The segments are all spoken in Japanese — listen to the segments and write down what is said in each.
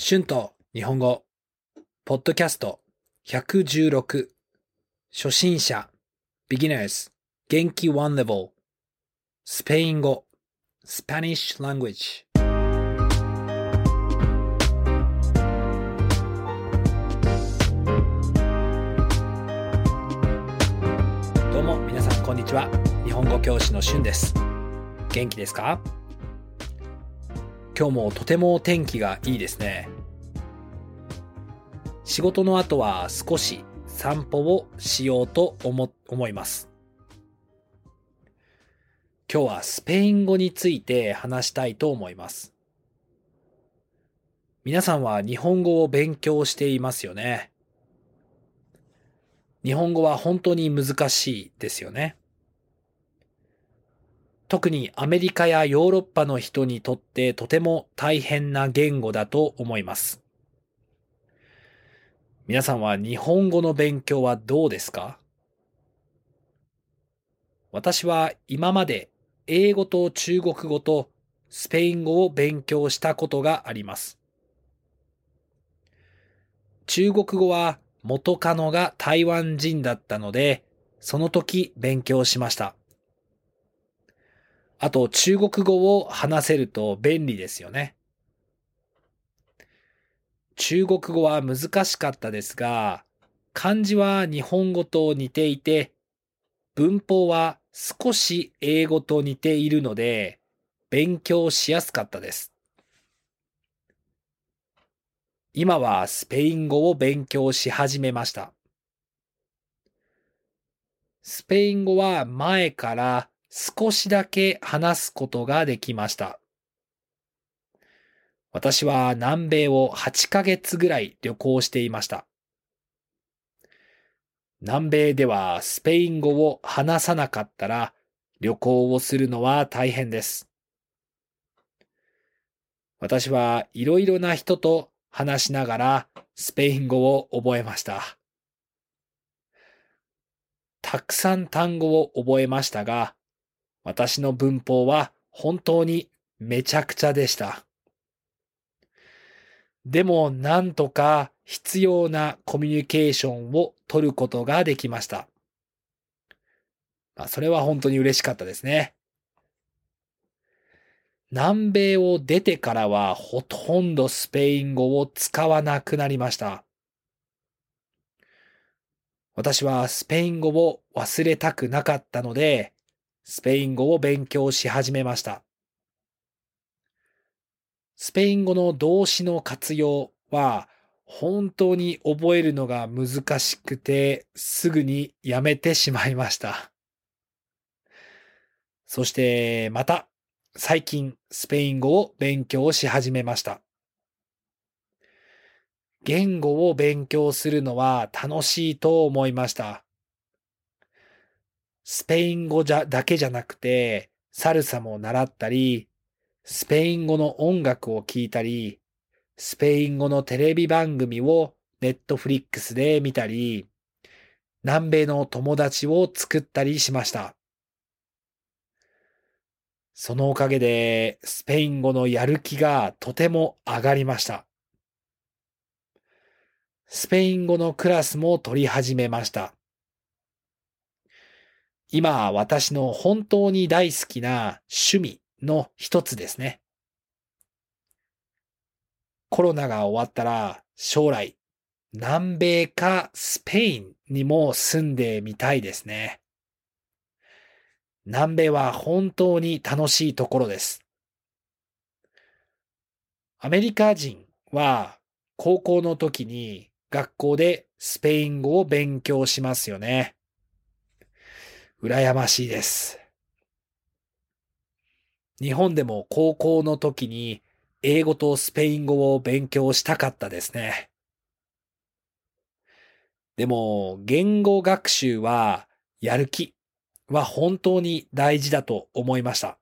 春と日本語、ポッドキャスト。116、初心者、beginners、元気。one level、スペイン語、Spanish language。どうも。皆さんこんにちは。日本語教師の春です。元気ですか？今日もとても天気がいいですね。仕事の後は少し散歩をしようと思、思います。今日はスペイン語について話したいと思います。皆さんは日本語を勉強していますよね。日本語は本当に難しいですよね。特にアメリカやヨーロッパの人にとってとても大変な言語だと思います。皆さんは日本語の勉強はどうですか？私は今まで英語と中国語とスペイン語を勉強したことがあります。中国語は元カノが台湾人だったので、その時勉強しました。あと中国語を話せると便利ですよね。中国語は難しかったですが、漢字は日本語と似ていて、文法は少し英語と似ているので、勉強しやすかったです。今はスペイン語を勉強し始めました。スペイン語は前から少しだけ話すことができました。私は南米を8ヶ月ぐらい旅行していました。南米ではスペイン語を話さなかったら旅行をするのは大変です。私はいろいろな人と話しながらスペイン語を覚えました。たくさん単語を覚えましたが、私の文法は本当にめちゃくちゃでした。でもなんとか必要なコミュニケーションを取ることができました。まあ、それは本当に嬉しかったですね。南米を出てからはほとんどスペイン語を使わなくなりました。私はスペイン語を忘れたくなかったので、スペイン語を勉強し始めました。スペイン語の動詞の活用は本当に覚えるのが難しくてすぐにやめてしまいました。そしてまた最近スペイン語を勉強し始めました。言語を勉強するのは楽しいと思いました。スペイン語じゃだけじゃなくて、サルサも習ったり、スペイン語の音楽を聴いたり、スペイン語のテレビ番組をネットフリックスで見たり、南米の友達を作ったりしました。そのおかげで、スペイン語のやる気がとても上がりました。スペイン語のクラスも取り始めました。今、私の本当に大好きな趣味の一つですね。コロナが終わったら将来、南米かスペインにも住んでみたいですね。南米は本当に楽しいところです。アメリカ人は高校の時に学校でスペイン語を勉強しますよね。羨ましいです。日本でも高校の時に英語とスペイン語を勉強したかったですね。でも言語学習はやる気は本当に大事だと思いました。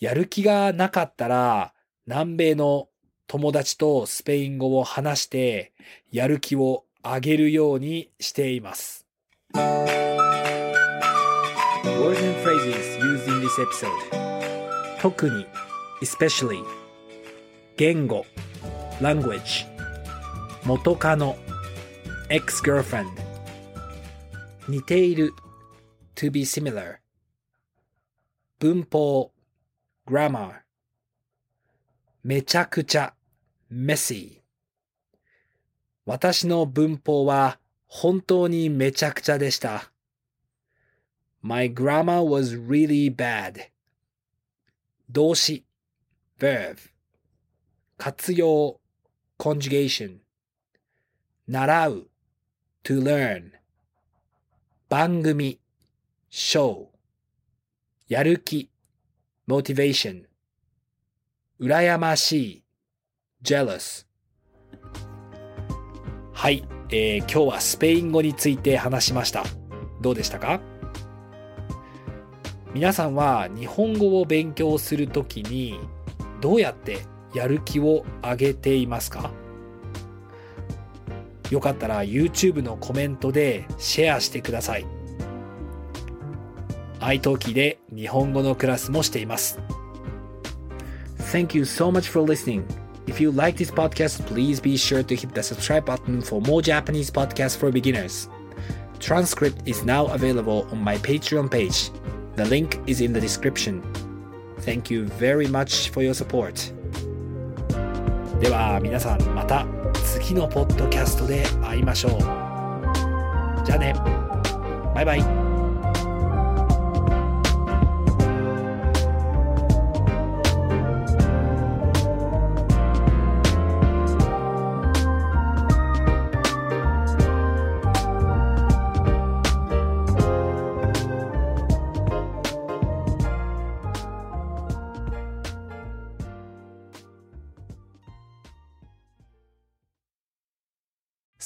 やる気がなかったら南米の友達とスペイン語を話してやる気を上げるようにしています。Words and phrases used in this episode 特に especially 言語 language 元カノ ex-girlfriend 似ている to be similar 文法 grammar めちゃくちゃ messy 私の文法は本当にめちゃくちゃでした。My grammar was really bad. 動詞 verb 活用 conjugation 習う to learn 番組 show やる気 motivation 羨ましい jealous はい、えー、今日はスペイン語について話しましたどうでしたか？皆さんは日本語を勉強するときにどうやってやる気を上げていますか？よかったら YouTube のコメントでシェアしてください。iTalki で日本語のクラスもしています。Thank you so much for listening. If you like this podcast, please be sure to hit the subscribe button for more Japanese podcasts for beginners. Transcript is now available on my Patreon page. The link is in the description. Thank you very much for your support. では皆さんまた次のポッドキャストで会いましょう。じゃあね。バイバイ。